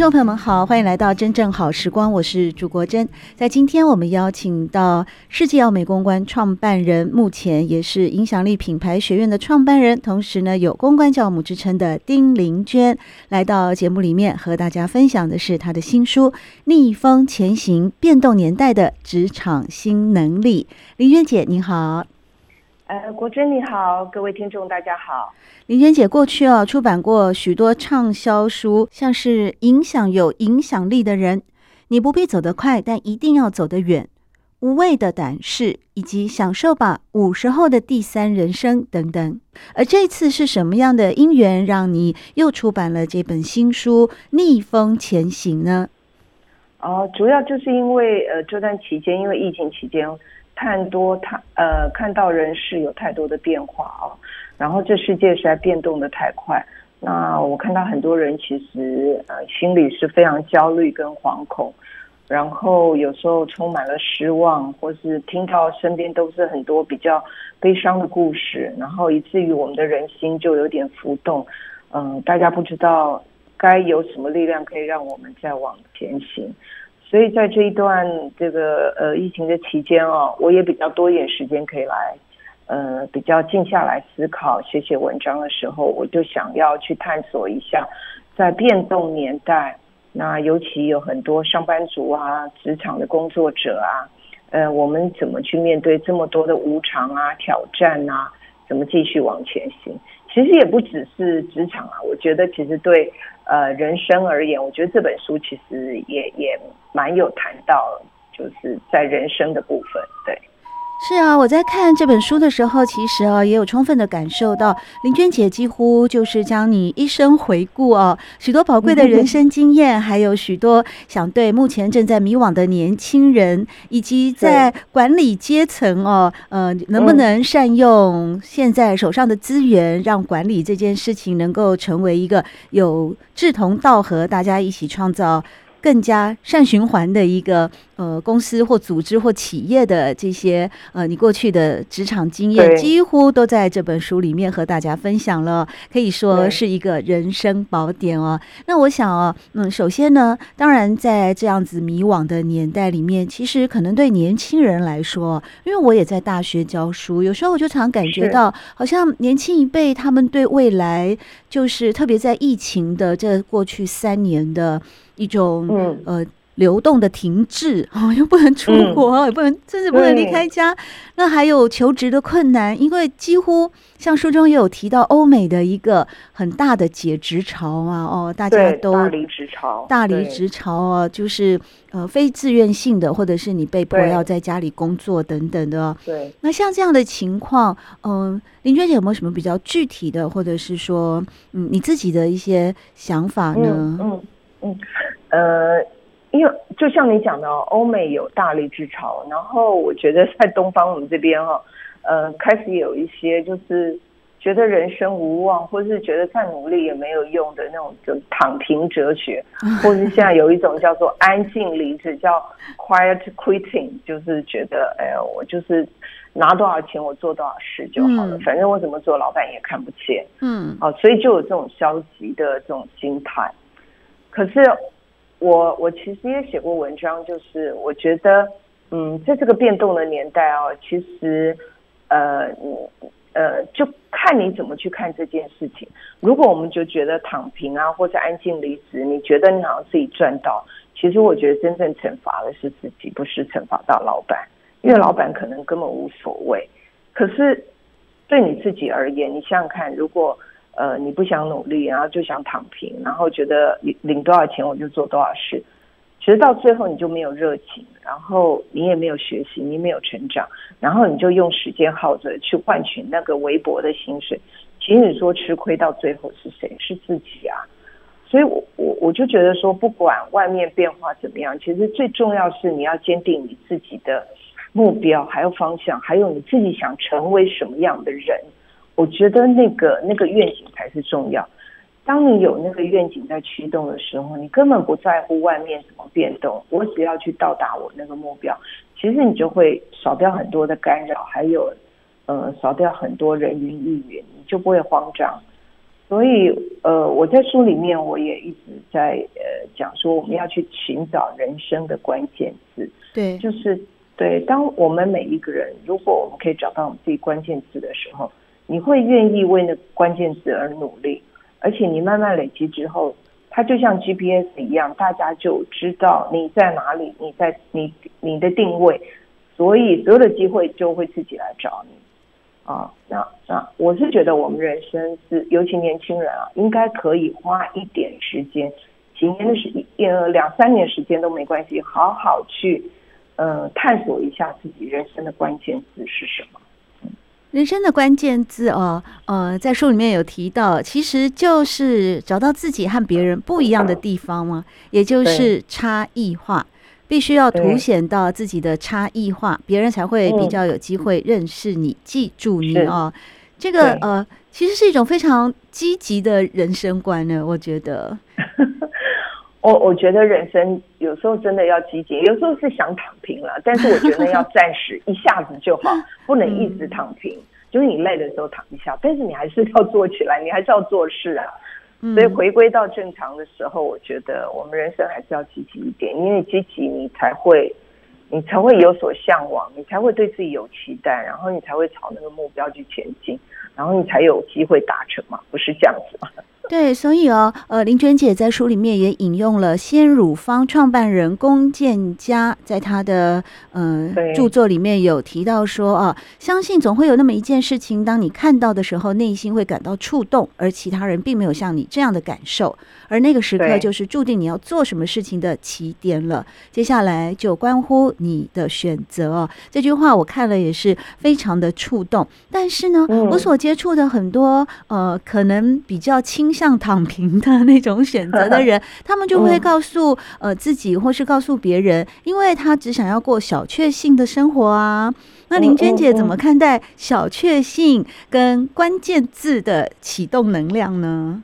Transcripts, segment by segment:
众朋友们好，欢迎来到真正好时光，我是朱国珍。在今天，我们邀请到世纪奥美公关创办人，目前也是影响力品牌学院的创办人，同时呢有公关教母之称的丁玲娟，来到节目里面和大家分享的是她的新书《逆风前行：变动年代的职场新能力》。玲娟姐，你好。呃，国珍你好，各位听众大家好。林娟姐过去啊出版过许多畅销书，像是《影响有影响力的人》，你不必走得快，但一定要走得远，《无畏的胆识》，以及《享受吧五十后的第三人生》等等。而这次是什么样的因缘，让你又出版了这本新书《逆风前行》呢？哦，主要就是因为呃这段期间，因为疫情期间。太多太呃，看到人事有太多的变化哦，然后这世界实在变动的太快。那我看到很多人其实呃心里是非常焦虑跟惶恐，然后有时候充满了失望，或是听到身边都是很多比较悲伤的故事，然后以至于我们的人心就有点浮动。嗯、大家不知道该有什么力量可以让我们再往前行。所以在这一段这个呃疫情的期间哦，我也比较多一点时间可以来，呃比较静下来思考、写写文章的时候，我就想要去探索一下，在变动年代，那尤其有很多上班族啊、职场的工作者啊，呃，我们怎么去面对这么多的无常啊、挑战啊？怎么继续往前行？其实也不只是职场啊，我觉得其实对。呃，人生而言，我觉得这本书其实也也蛮有谈到，就是在人生的部分，是啊，我在看这本书的时候，其实啊，也有充分的感受到，林娟姐几乎就是将你一生回顾啊，许多宝贵的人生经验，还有许多想对目前正在迷惘的年轻人，以及在管理阶层哦，呃，能不能善用现在手上的资源，让管理这件事情能够成为一个有志同道合，大家一起创造。更加善循环的一个呃公司或组织或企业的这些呃你过去的职场经验几乎都在这本书里面和大家分享了，可以说是一个人生宝典哦。那我想哦，嗯，首先呢，当然在这样子迷惘的年代里面，其实可能对年轻人来说，因为我也在大学教书，有时候我就常感觉到，好像年轻一辈他们对未来，就是特别在疫情的这过去三年的。一种呃流动的停滞 哦，又不能出国，嗯、也不能甚至不能离开家。那还有求职的困难，因为几乎像书中也有提到欧美的一个很大的解职潮啊，哦，大家都大离职潮，大离职潮啊，就是呃非自愿性的，或者是你被迫要在家里工作等等的。对，那像这样的情况，嗯、呃，玲娟姐有没有什么比较具体的，或者是说嗯你自己的一些想法呢？嗯。嗯嗯，呃，因为就像你讲的哦，欧美有大力之潮，然后我觉得在东方我们这边哈，呃，开始有一些就是觉得人生无望，或是觉得再努力也没有用的那种就躺平哲学，或是现在有一种叫做安静离职，叫 quiet quitting，就是觉得哎呀，我就是拿多少钱我做多少事就好了，嗯、反正我怎么做老板也看不见，嗯，啊，所以就有这种消极的这种心态。可是我我其实也写过文章，就是我觉得，嗯，在这个变动的年代啊，其实，呃，呃，就看你怎么去看这件事情。如果我们就觉得躺平啊，或者安静离职，你觉得你好像自己赚到，其实我觉得真正惩罚的是自己，不是惩罚到老板，因为老板可能根本无所谓。可是对你自己而言，你想想看，如果呃，你不想努力，然后就想躺平，然后觉得领领多少钱我就做多少事，其实到最后你就没有热情，然后你也没有学习，你没有成长，然后你就用时间耗着去换取那个微薄的薪水，其实你说吃亏到最后是谁？是自己啊。所以我我我就觉得说，不管外面变化怎么样，其实最重要是你要坚定你自己的目标，还有方向，还有你自己想成为什么样的人。我觉得那个那个愿景才是重要。当你有那个愿景在驱动的时候，你根本不在乎外面怎么变动，我只要去到达我那个目标，其实你就会少掉很多的干扰，还有呃少掉很多人云亦云，你就不会慌张。所以，呃，我在书里面我也一直在呃讲说，我们要去寻找人生的关键字。对，就是对。当我们每一个人，如果我们可以找到我们自己关键字的时候，你会愿意为那关键字而努力，而且你慢慢累积之后，它就像 GPS 一样，大家就知道你在哪里，你在你你的定位，所以所有的机会就会自己来找你。啊，那那我是觉得我们人生是，尤其年轻人啊，应该可以花一点时间，几年的时间，呃，两三年时间都没关系，好好去，呃，探索一下自己人生的关键字是什么。人生的关键字哦，呃，在书里面有提到，其实就是找到自己和别人不一样的地方嘛，也就是差异化。必须要凸显到自己的差异化，别人才会比较有机会认识你、嗯、记住你哦。这个呃，其实是一种非常积极的人生观呢。我觉得，我我觉得人生有时候真的要积极，有时候是想躺平了，但是我觉得要暂时一下子就好，不能一直躺平。嗯、就是你累的时候躺一下，但是你还是要做起来，你还是要做事啊。所以回归到正常的时候，我觉得我们人生还是要积极一点，因为积极你才会，你才会有所向往，你才会对自己有期待，然后你才会朝那个目标去前进，然后你才有机会达成嘛，不是这样子吗？对，所以哦，呃，林娟姐在书里面也引用了鲜乳坊创办人龚建佳在他的呃著作里面有提到说啊，相信总会有那么一件事情，当你看到的时候，内心会感到触动，而其他人并没有像你这样的感受，而那个时刻就是注定你要做什么事情的起点了。接下来就关乎你的选择哦。这句话我看了也是非常的触动，但是呢，嗯、我所接触的很多呃，可能比较倾向。躺平的那种选择的人，他们就会告诉呃自己，或是告诉别人，因为他只想要过小确幸的生活啊。那林娟姐怎么看待小确幸跟关键字的启动能量呢？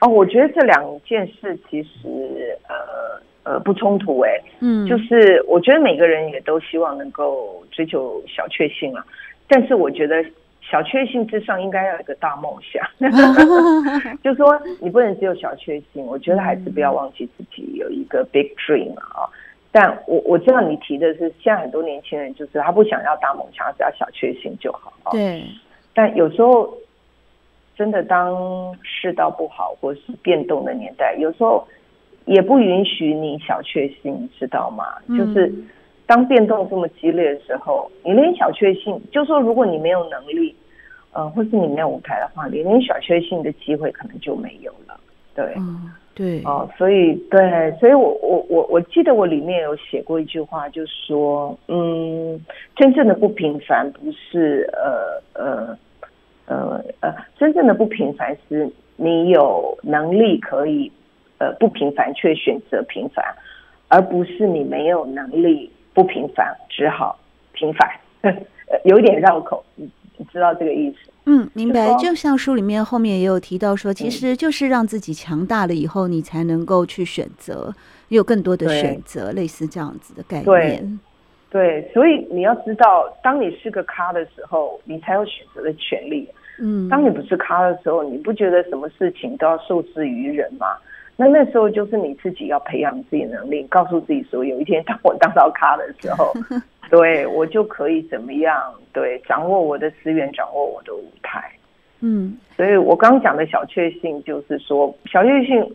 哦，我觉得这两件事其实呃呃不冲突哎，嗯，就是我觉得每个人也都希望能够追求小确幸啊，但是我觉得。小确幸之上，应该要有一个大梦想。就是说，你不能只有小确幸。我觉得还是不要忘记自己有一个 big dream 啊。但我我知道你提的是，现在很多年轻人就是他不想要大梦想，只要小确幸就好。对。但有时候，真的当世道不好或是变动的年代，有时候也不允许你小确幸，知道吗？就是。当变动这么激烈的时候，你连小确幸，就说如果你没有能力，呃，或是你没有舞台的话，你连小确幸的机会可能就没有了。对，嗯，对，哦，所以对，所以我我我我记得我里面有写过一句话，就说，嗯，真正的不平凡不是呃呃呃呃呃，真正的不平凡是你有能力可以呃不平凡却选择平凡，而不是你没有能力。不平凡，只好平凡，有一点绕口，你你知道这个意思？嗯，明白。就像书里面后面也有提到说，其实就是让自己强大了以后，你才能够去选择，有更多的选择，类似这样子的概念。对，对，所以你要知道，当你是个咖的时候，你才有选择的权利。嗯，当你不是咖的时候，你不觉得什么事情都要受制于人吗？那那时候就是你自己要培养自己能力，告诉自己说，有一天当我当到咖的时候，对我就可以怎么样？对，掌握我的资源，掌握我的舞台。嗯，所以我刚刚讲的小确幸，就是说小确幸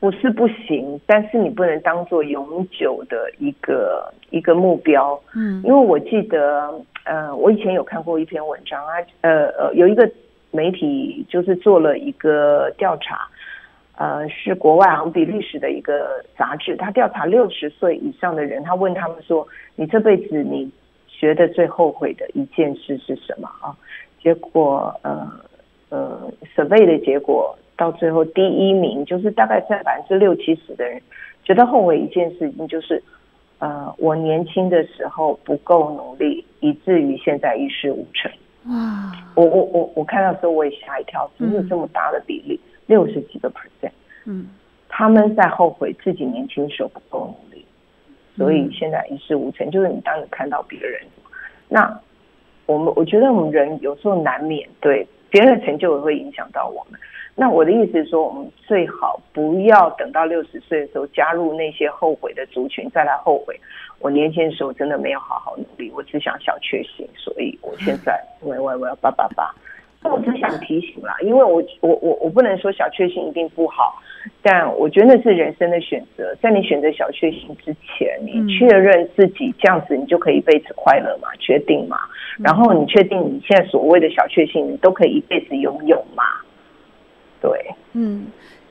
不是不行，但是你不能当做永久的一个一个目标。嗯，因为我记得，呃，我以前有看过一篇文章啊，呃呃，有一个媒体就是做了一个调查。呃，是国外好像比利时的一个杂志，他调查六十岁以上的人，他问他们说：“你这辈子你觉得最后悔的一件事是什么啊？”结果呃，呃，survey 的结果到最后第一名就是大概在百分之六七十的人觉得后悔一件事情，就是呃，我年轻的时候不够努力，以至于现在一事无成。哇！我我我我看到时候我也吓一跳，怎么有这么大的比例，六十几个 percent。嗯，他们在后悔自己年轻时候不够努力，所以现在一事无成。就是你当你看到别人，那我们我觉得我们人有时候难免对别人的成就也会影响到我们。那我的意思是说，我们最好不要等到六十岁的时候加入那些后悔的族群，再来后悔。我年轻的时候真的没有好好努力，我只想小确幸，所以我现在 喂喂我要八八八。那我只想提醒啦，因为我我我我不能说小确幸一定不好，但我觉得那是人生的选择。在你选择小确幸之前，你确认自己这样子，你就可以一辈子快乐嘛？确定嘛？然后你确定你现在所谓的小确幸，你都可以一辈子拥有嘛？对，嗯。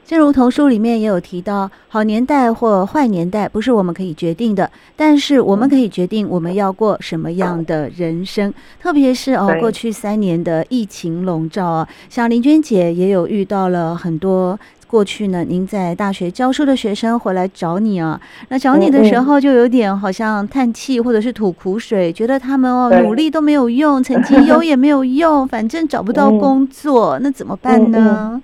正如童书里面也有提到，好年代或坏年代不是我们可以决定的，但是我们可以决定我们要过什么样的人生。特别是哦，过去三年的疫情笼罩啊，像林娟姐也有遇到了很多过去呢，您在大学教书的学生回来找你啊，那找你的时候就有点好像叹气或者是吐苦水，觉得他们哦努力都没有用，成绩 优也没有用，反正找不到工作，那怎么办呢？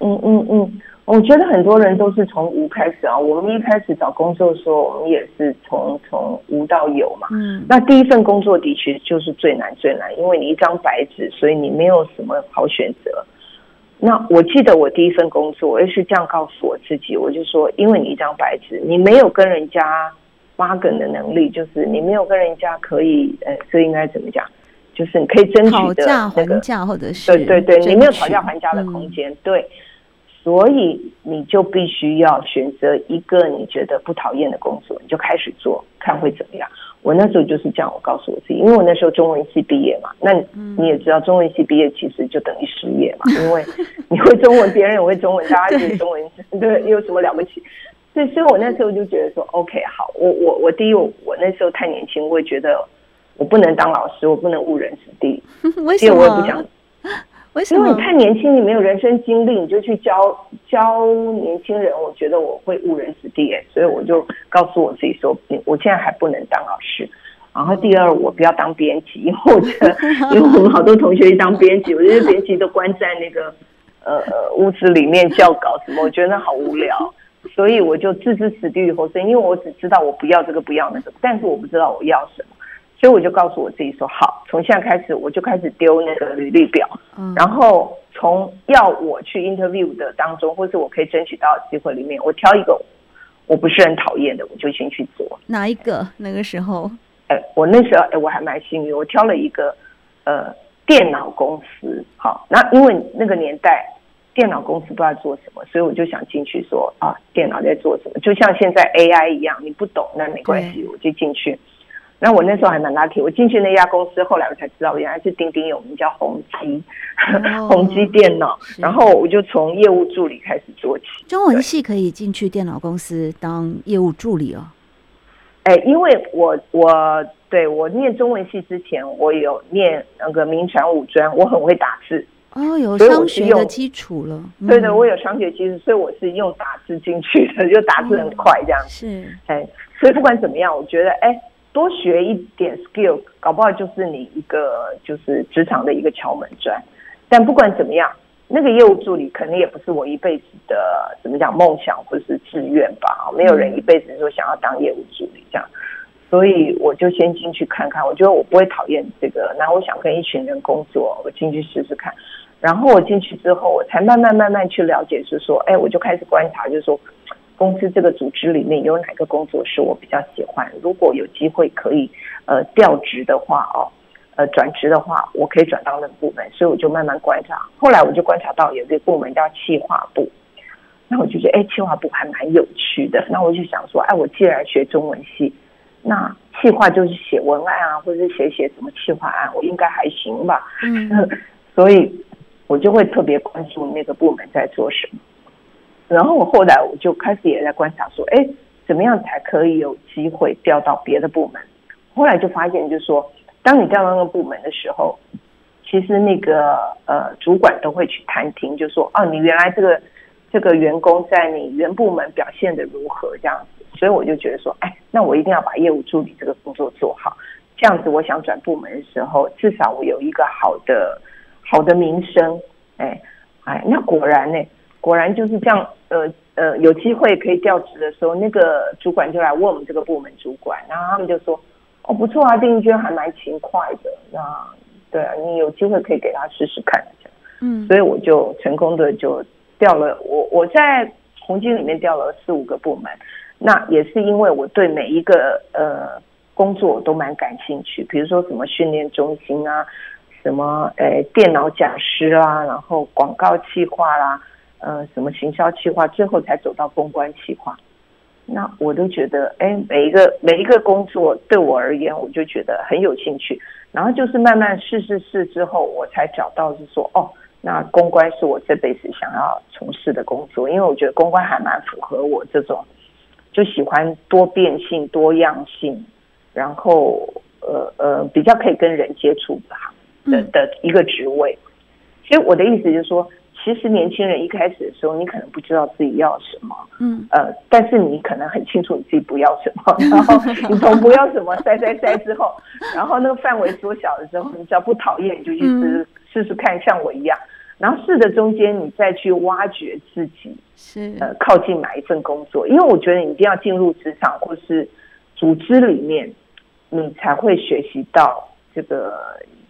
嗯嗯嗯。我觉得很多人都是从无开始啊。我们一开始找工作的时候，我们也是从从无到有嘛。嗯。那第一份工作的确就是最难最难，因为你一张白纸，所以你没有什么好选择。那我记得我第一份工作，我也是这样告诉我自己，我就说，因为你一张白纸，你没有跟人家 bargain 的能力，就是你没有跟人家可以，呃，这应该怎么讲？就是你可以争取的讨价还价，或者是对对对，你没有讨价还价的空间，嗯、对。所以你就必须要选择一个你觉得不讨厌的工作，你就开始做，看会怎么样。我那时候就是这样，我告诉我自己，因为我那时候中文系毕业嘛，那你也知道，中文系毕业其实就等于失业嘛，因为你会中文，别人也会中文，大家就是中文，对，有什么了不起？所以，所以我那时候就觉得说，OK，好，我我我第一，我我那时候太年轻，我也觉得我不能当老师，我不能误人子弟，为什么？我也不想。因为你太年轻，你没有人生经历，你就去教教年轻人，我觉得我会误人子弟，所以我就告诉我自己说，我现在还不能当老师。然后第二，我不要当编辑，因为我觉得，因为我们好多同学去当编辑，我觉得编辑都关在那个呃屋子里面校稿什么，我觉得那好无聊，所以我就置之死地于后生，因为我只知道我不要这个不要那个，但是我不知道我要什么。所以我就告诉我自己说：“好，从现在开始，我就开始丢那个履历表，嗯、然后从要我去 interview 的当中，或是我可以争取到的机会里面，我挑一个我不是很讨厌的，我就先去做。哪一个？那个时候？哎，我那时候哎，我还蛮幸运，我挑了一个呃电脑公司。好，那因为那个年代电脑公司不知道做什么，所以我就想进去说啊，电脑在做什么？就像现在 AI 一样，你不懂那没关系，我就进去。”那我那时候还蛮 lucky，我进去那家公司，后来我才知道原来是鼎鼎有名叫宏基，宏基电脑。然后我就从业务助理开始做起。中文系可以进去电脑公司当业务助理哦。哎，因为我我对我念中文系之前，我有念那个民传五专，我很会打字哦，有商学的基础了。对的，我有商学基础，所以我是用打字进去的，就打字很快这样。是，哎，所以不管怎么样，我觉得哎。多学一点 skill，搞不好就是你一个就是职场的一个敲门砖。但不管怎么样，那个业务助理肯定也不是我一辈子的怎么讲梦想或是志愿吧。没有人一辈子说想要当业务助理这样，所以我就先进去看看。我觉得我不会讨厌这个，然后我想跟一群人工作，我进去试试看。然后我进去之后，我才慢慢慢慢去了解，是说，哎，我就开始观察，就是说。公司这个组织里面有哪个工作是我比较喜欢？如果有机会可以呃调职的话哦，呃转职的话，我可以转到那个部门，所以我就慢慢观察。后来我就观察到有一个部门叫企划部，那我就觉得哎，企划部还蛮有趣的。那我就想说，哎，我既然学中文系，那企划就是写文案啊，或者是写写什么企划案，我应该还行吧？嗯，所以我就会特别关注那个部门在做什么。然后我后来我就开始也在观察说，哎，怎么样才可以有机会调到别的部门？后来就发现，就是说，当你调到那个部门的时候，其实那个呃主管都会去探听，就说哦，你原来这个这个员工在你原部门表现得如何这样子，所以我就觉得说，哎，那我一定要把业务助理这个工作做好，这样子我想转部门的时候，至少我有一个好的好的名声，哎哎，那果然呢，果然就是这样，呃呃，有机会可以调职的时候，那个主管就来问我们这个部门主管，然后他们就说，哦，不错啊，丁娟还蛮勤快的，那。对啊，你有机会可以给他试试看，嗯，所以我就成功的就调了我我在红军里面调了四五个部门，那也是因为我对每一个呃工作都蛮感兴趣，比如说什么训练中心啊，什么呃电脑讲师啦，然后广告计划啦，呃什么行销企划，最后才走到公关企划。那我都觉得，哎，每一个每一个工作对我而言，我就觉得很有兴趣。然后就是慢慢试试试之后，我才找到是说，哦，那公关是我这辈子想要从事的工作，因为我觉得公关还蛮符合我这种就喜欢多变性、多样性，然后呃呃比较可以跟人接触吧的的一个职位。所以我的意思就是说。其实年轻人一开始的时候，你可能不知道自己要什么，嗯，呃，但是你可能很清楚你自己不要什么，然后你从不要什么筛筛筛之后，然后那个范围缩小的时候，你只要不讨厌，你就去试试试看，像我一样，然后试的中间，你再去挖掘自己，是。呃靠近哪一份工作，因为我觉得你一定要进入职场或是组织里面，你才会学习到这个。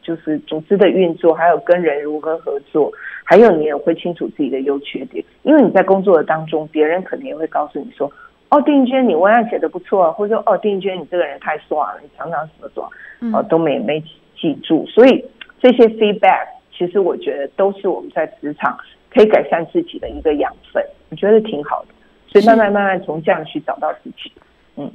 就是组织的运作，还有跟人如何合作，还有你也会清楚自己的优缺点。因为你在工作的当中，别人可能也会告诉你说：“哦，丁娟，你文案写的不错啊。”或者说：“哦，丁娟，你这个人太爽了，你常常什么什么，哦，都没没记住。”所以这些 feedback，其实我觉得都是我们在职场可以改善自己的一个养分，我觉得挺好的。所以慢慢慢慢从这样去找到自己，嗯。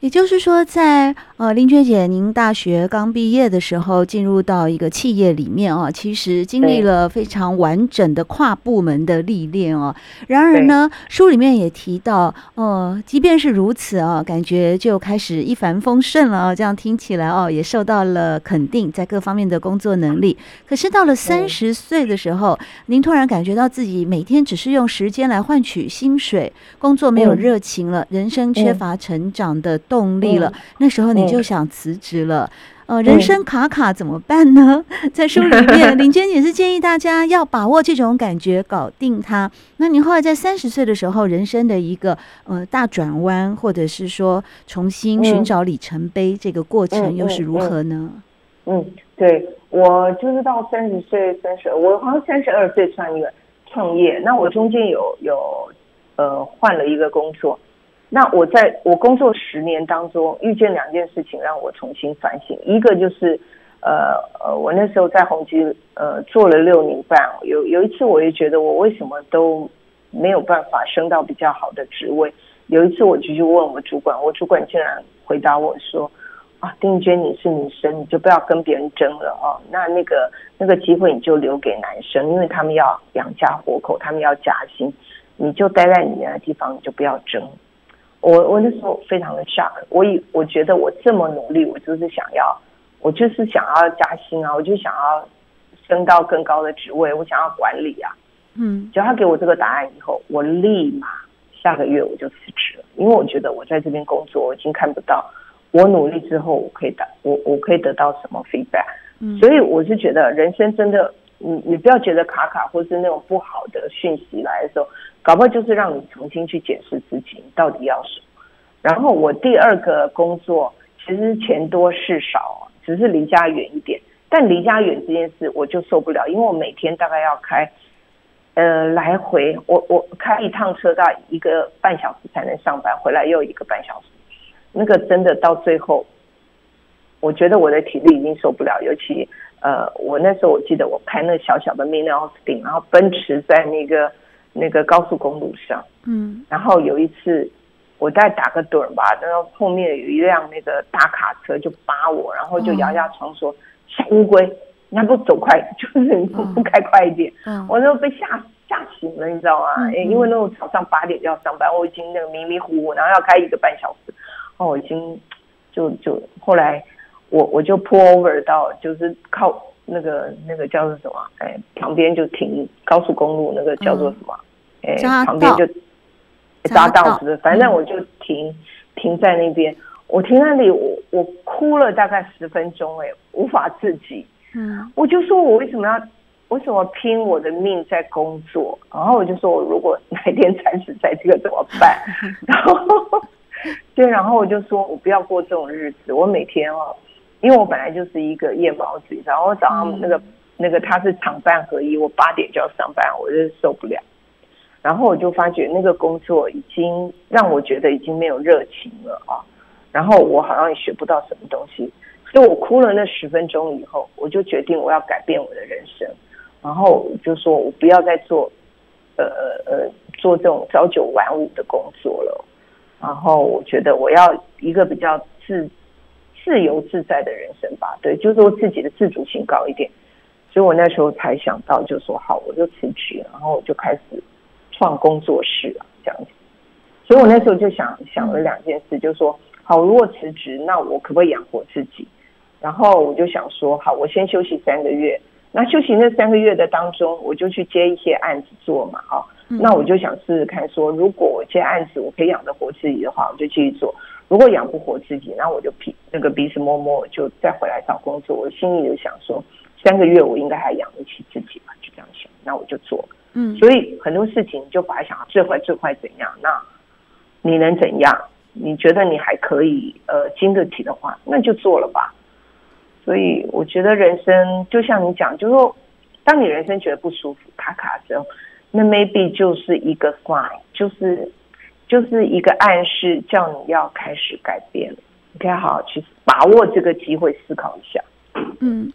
也就是说在，在呃林娟姐，您大学刚毕业的时候，进入到一个企业里面啊，其实经历了非常完整的跨部门的历练哦。然而呢，书里面也提到，呃，即便是如此啊，感觉就开始一帆风顺了啊。这样听起来哦，也受到了肯定，在各方面的工作能力。可是到了三十岁的时候，您突然感觉到自己每天只是用时间来换取薪水，工作没有热情了，人生缺乏成长的动力了，嗯、那时候你就想辞职了。嗯、呃，人生卡卡怎么办呢？嗯、在书里面，林娟也是建议大家要把握这种感觉，搞定它。那你后来在三十岁的时候，人生的一个呃大转弯，或者是说重新寻找里程碑，这个过程又是如何呢？嗯，嗯，嗯，对，我就是到三十岁、三十，我好像三十二岁创业创业。那我中间有有呃换了一个工作。那我在我工作十年当中，遇见两件事情让我重新反省。一个就是，呃呃，我那时候在宏基呃做了六年半，有有一次我也觉得我为什么都没有办法升到比较好的职位。有一次我就去问我主管，我主管竟然回答我说：“啊，丁娟，你是女生，你就不要跟别人争了哦。那那个那个机会你就留给男生，因为他们要养家活口，他们要加薪，你就待在你那地方，你就不要争。”我我那时候非常的 shock，我以我觉得我这么努力，我就是想要，我就是想要加薪啊，我就想要升到更高的职位，我想要管理啊。嗯，只要他给我这个答案以后，我立马下个月我就辞职了，因为我觉得我在这边工作，我已经看不到我努力之后我可以得我我可以得到什么 feedback。嗯，所以我是觉得人生真的，你你不要觉得卡卡或是那种不好的讯息来的时候。搞不好就是让你重新去检视自己，到底要什么。然后我第二个工作其实钱多事少，只是离家远一点。但离家远这件事我就受不了，因为我每天大概要开，呃，来回我我开一趟车大概一个半小时才能上班，回来又一个半小时。那个真的到最后，我觉得我的体力已经受不了。尤其呃，我那时候我记得我开那小小的 Mini Austin，然后奔驰在那个。那个高速公路上，嗯，然后有一次我在打个盹吧，然后后面有一辆那个大卡车就扒我，然后就摇下窗说：“小乌龟，你还不走快，就是你不不开快一点。”嗯，我就被吓吓醒了，你知道吗？因为那种早上八点就要上班，我已经那个迷迷糊糊，然后要开一个半小时，哦，我已经就就后来我我就 pull over 到就是靠那个那个叫做什么？哎，旁边就停高速公路那个叫做什么？嗯、哎，旁边就匝道子，反正我就停、嗯、停在那边。我停那里，我我哭了大概十分钟，哎，无法自己。嗯，我就说我为什么要为什么拼我的命在工作？然后我就说我如果哪一天惨死在这个怎么办？然后对，然后我就说我不要过这种日子。我每天哦，因为我本来就是一个夜猫子，然后早上那个、嗯、那个他是厂办合一，我八点就要上班，我就受不了。然后我就发觉那个工作已经让我觉得已经没有热情了啊。然后我好像也学不到什么东西，所以我哭了那十分钟以后，我就决定我要改变我的人生，然后就说我不要再做，呃呃呃做这种朝九晚五的工作了，然后我觉得我要一个比较自自由自在的人生吧，对，就是说自己的自主性高一点，所以我那时候才想到，就说好，我就辞职，然后我就开始创工作室啊，这样子，所以我那时候就想想了两件事，就是说。好，如果辞职，那我可不可以养活自己？然后我就想说，好，我先休息三个月。那休息那三个月的当中，我就去接一些案子做嘛，啊，那我就想试试看，说如果我接案子，我可以养得活自己的话，我就继续做；如果养不活自己，那我就鼻那个鼻子摸摸，就再回来找工作。我心里就想说，三个月我应该还养得起自己吧，就这样想，那我就做。嗯，所以很多事情就把它想最坏最坏怎样，那你能怎样？你觉得你还可以呃经得起的话，那就做了吧。所以我觉得人生就像你讲，就是说，当你人生觉得不舒服、卡卡的时候，那 maybe 就是一个 sign，就是就是一个暗示，叫你要开始改变。你可以好好去把握这个机会，思考一下。嗯，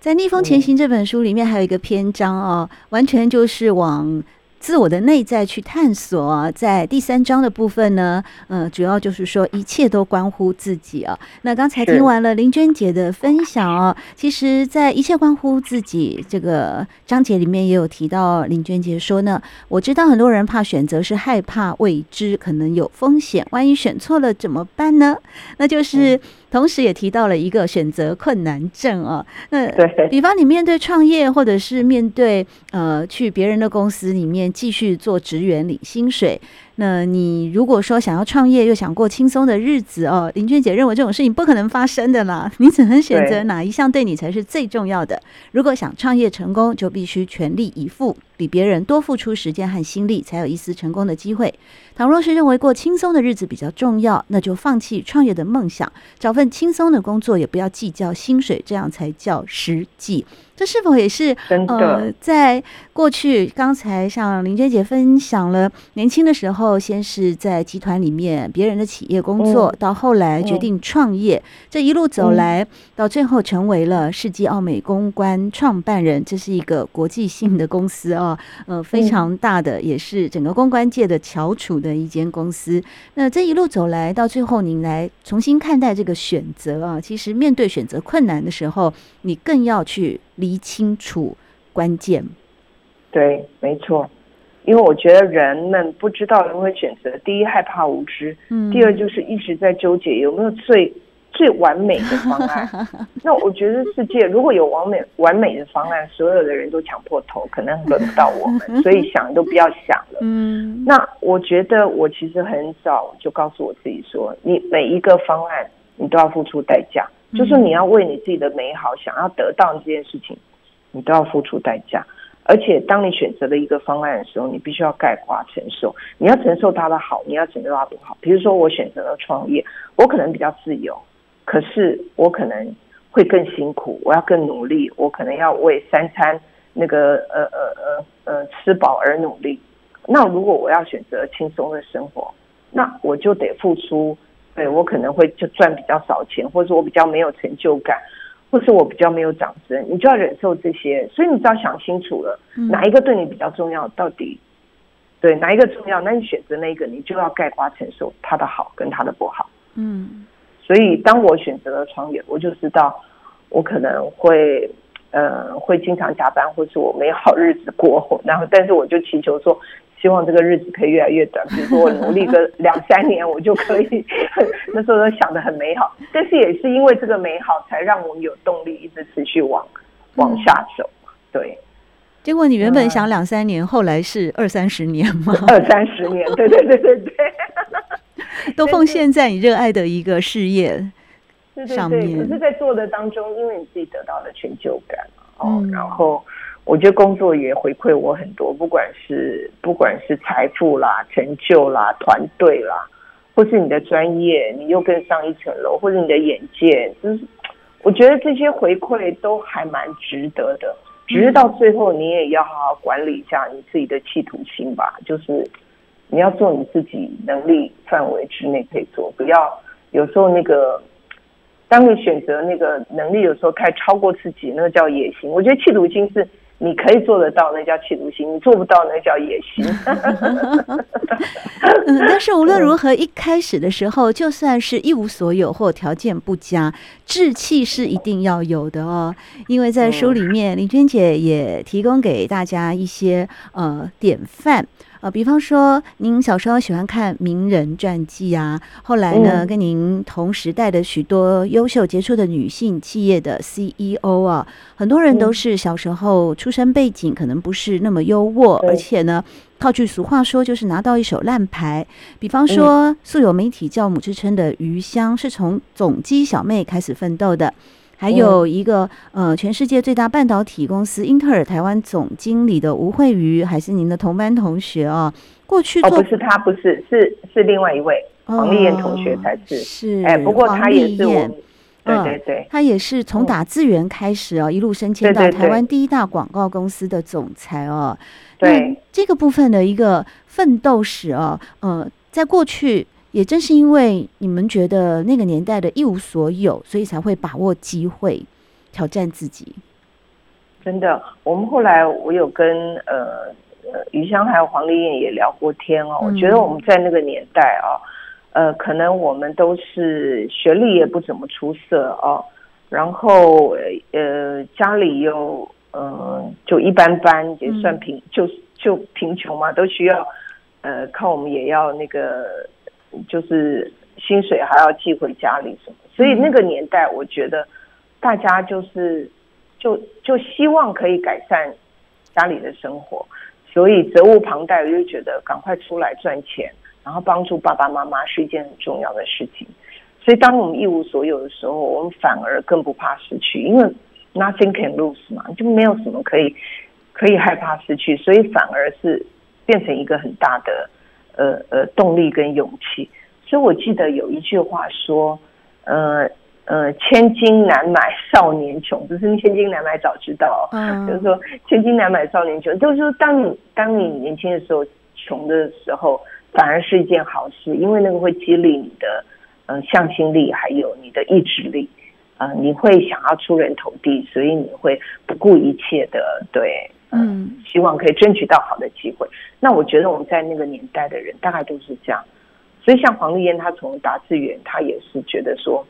在《逆风前行》这本书里面还有一个篇章哦，完全就是往。自我的内在去探索啊，在第三章的部分呢，呃，主要就是说一切都关乎自己啊。那刚才听完了林娟姐的分享啊，其实，在一切关乎自己这个章节里面也有提到，林娟姐说呢，我知道很多人怕选择是害怕未知，可能有风险，万一选错了怎么办呢？那就是。同时也提到了一个选择困难症啊，那比方你面对创业，或者是面对呃去别人的公司里面继续做职员领薪水。那你如果说想要创业，又想过轻松的日子哦，林娟姐认为这种事情不可能发生的啦。你只能选择哪一项对你才是最重要的。如果想创业成功，就必须全力以赴，比别人多付出时间和心力，才有一丝成功的机会。倘若是认为过轻松的日子比较重要，那就放弃创业的梦想，找份轻松的工作，也不要计较薪水，这样才叫实际。这是否也是呃，在过去刚才像林娟姐分享了，年轻的时候先是在集团里面别人的企业工作，到后来决定创业，这一路走来，到最后成为了世纪奥美公关创办人，这是一个国际性的公司啊，呃，非常大的，也是整个公关界的翘楚的一间公司。那这一路走来，到最后您来重新看待这个选择啊，其实面对选择困难的时候，你更要去。理清楚关键，对，没错，因为我觉得人们不知道如何选择，第一害怕无知，嗯，第二就是一直在纠结有没有最最完美的方案。那我觉得世界如果有完美完美的方案，所有的人都抢破头，可能轮不到我们，所以想都不要想了。嗯，那我觉得我其实很早就告诉我自己说，你每一个方案你都要付出代价。就是你要为你自己的美好想要得到这件事情，你都要付出代价。而且当你选择了一个方案的时候，你必须要概括承受。你要承受它的好，你要承受它不好。比如说我选择了创业，我可能比较自由，可是我可能会更辛苦，我要更努力，我可能要为三餐那个呃呃呃呃吃饱而努力。那如果我要选择轻松的生活，那我就得付出。对，我可能会就赚比较少钱，或者说我比较没有成就感，或是我比较没有掌声，你就要忍受这些。所以你只要想清楚了，哪一个对你比较重要，到底对哪一个重要，那你选择那个，你就要概括承受他的好跟他的不好。嗯，所以当我选择了创业，我就知道我可能会呃会经常加班，或是我没有好日子过，然后但是我就祈求说。希望这个日子可以越来越短。比如说我努力个两三年，我就可以。那时候都想的很美好，但是也是因为这个美好，才让我们有动力一直持续往往下走。对。结果你原本想两三年，嗯、后来是二三十年吗？二三十年，对对对对对，都奉献在你热爱的一个事业上面。对对对，可是，在做的当中，因为你自己得到了成就感，哦，嗯、然后我觉得工作也回馈我很多，不管是不管是财富啦、成就啦、团队啦，或是你的专业，你又更上一层楼，或者你的眼界，就是我觉得这些回馈都还蛮值得的。只是到最后，你也要好好管理一下你自己的企图心吧。就是你要做你自己能力范围之内可以做，不要有时候那个，当你选择那个能力有时候开超过自己，那个叫野心。我觉得企图心是。你可以做得到，那叫企图心；你做不到，那叫野心。嗯，但是无论如何，一开始的时候，就算是一无所有或条件不佳，志气是一定要有的哦。因为在书里面，林娟姐也提供给大家一些呃典范。呃，比方说，您小时候喜欢看名人传记啊，后来呢，跟您同时代的许多优秀杰出的女性企业的 CEO 啊，很多人都是小时候出身背景可能不是那么优渥，而且呢，套句俗话说，就是拿到一手烂牌。比方说，素有媒体教母之称的余香，是从总机小妹开始奋斗的。还有一个呃，全世界最大半导体公司英特尔台湾总经理的吴惠瑜，还是您的同班同学啊。过去哦，不是他，不是，是是另外一位黄丽燕同学才是。哦、是，哎，不过他也是我，对对对，他也是从打字员开始啊，一路升迁到台湾第一大广告公司的总裁哦。对，这个部分的一个奋斗史啊，呃，在过去。也正是因为你们觉得那个年代的一无所有，所以才会把握机会挑战自己。真的，我们后来我有跟呃呃余香还有黄丽燕也聊过天哦。我觉得我们在那个年代啊，呃，可能我们都是学历也不怎么出色哦，然后呃家里又嗯、呃、就一般般，也算贫，就就贫穷嘛，都需要呃靠我们也要那个。就是薪水还要寄回家里什么，所以那个年代，我觉得大家就是就就希望可以改善家里的生活，所以责无旁贷，我就觉得赶快出来赚钱，然后帮助爸爸妈妈是一件很重要的事情。所以当我们一无所有的时候，我们反而更不怕失去，因为 nothing can lose 嘛，就没有什么可以可以害怕失去，所以反而是变成一个很大的。呃呃，动力跟勇气，所以我记得有一句话说，呃呃，千金难买少年穷，不是千金难买早知道，嗯，就是说千金难买少年穷，就是说当你当你年轻的时候穷的时候，反而是一件好事，因为那个会激励你的呃向心力，还有你的意志力，呃，你会想要出人头地，所以你会不顾一切的对。嗯，希望可以争取到好的机会。那我觉得我们在那个年代的人大概都是这样。所以像黄丽燕，她从打字员，她也是觉得说，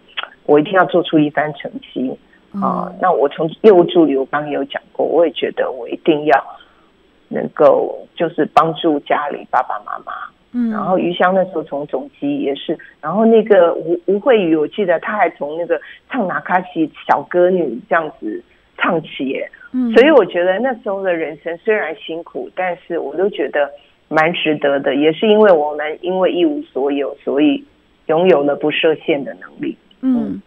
我一定要做出一番成绩啊。呃，那我从业务助理，我刚刚有讲过，我也觉得我一定要能够就是帮助家里爸爸妈妈。嗯，然后余香那时候从总机也是，然后那个吴吴慧宇，我记得她还从那个唱拿卡西小歌女这样子唱起耶。嗯，所以我觉得那时候的人生虽然辛苦，但是我都觉得蛮值得的。也是因为我们因为一无所有，所以拥有了不设限的能力。嗯，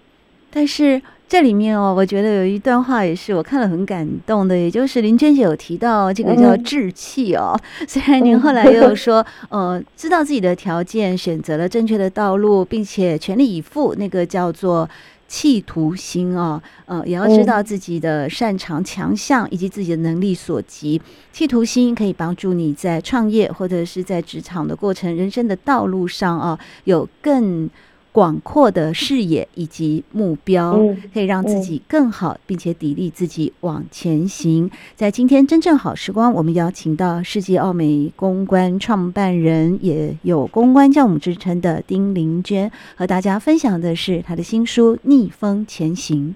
但是这里面哦，我觉得有一段话也是我看了很感动的，也就是林娟姐有提到这个叫志气哦。嗯、虽然您后来又有说，呃，知道自己的条件，选择了正确的道路，并且全力以赴，那个叫做。企图心哦，呃，也要知道自己的擅长强项以及自己的能力所及。企图心可以帮助你在创业或者是在职场的过程、人生的道路上啊，有更。广阔的视野以及目标，可以让自己更好，并且砥砺自己往前行。在今天真正好时光，我们邀请到世纪奥美公关创办人，也有公关教母之称的丁玲娟，和大家分享的是她的新书《逆风前行》。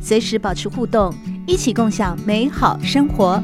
随时保持互动，一起共享美好生活。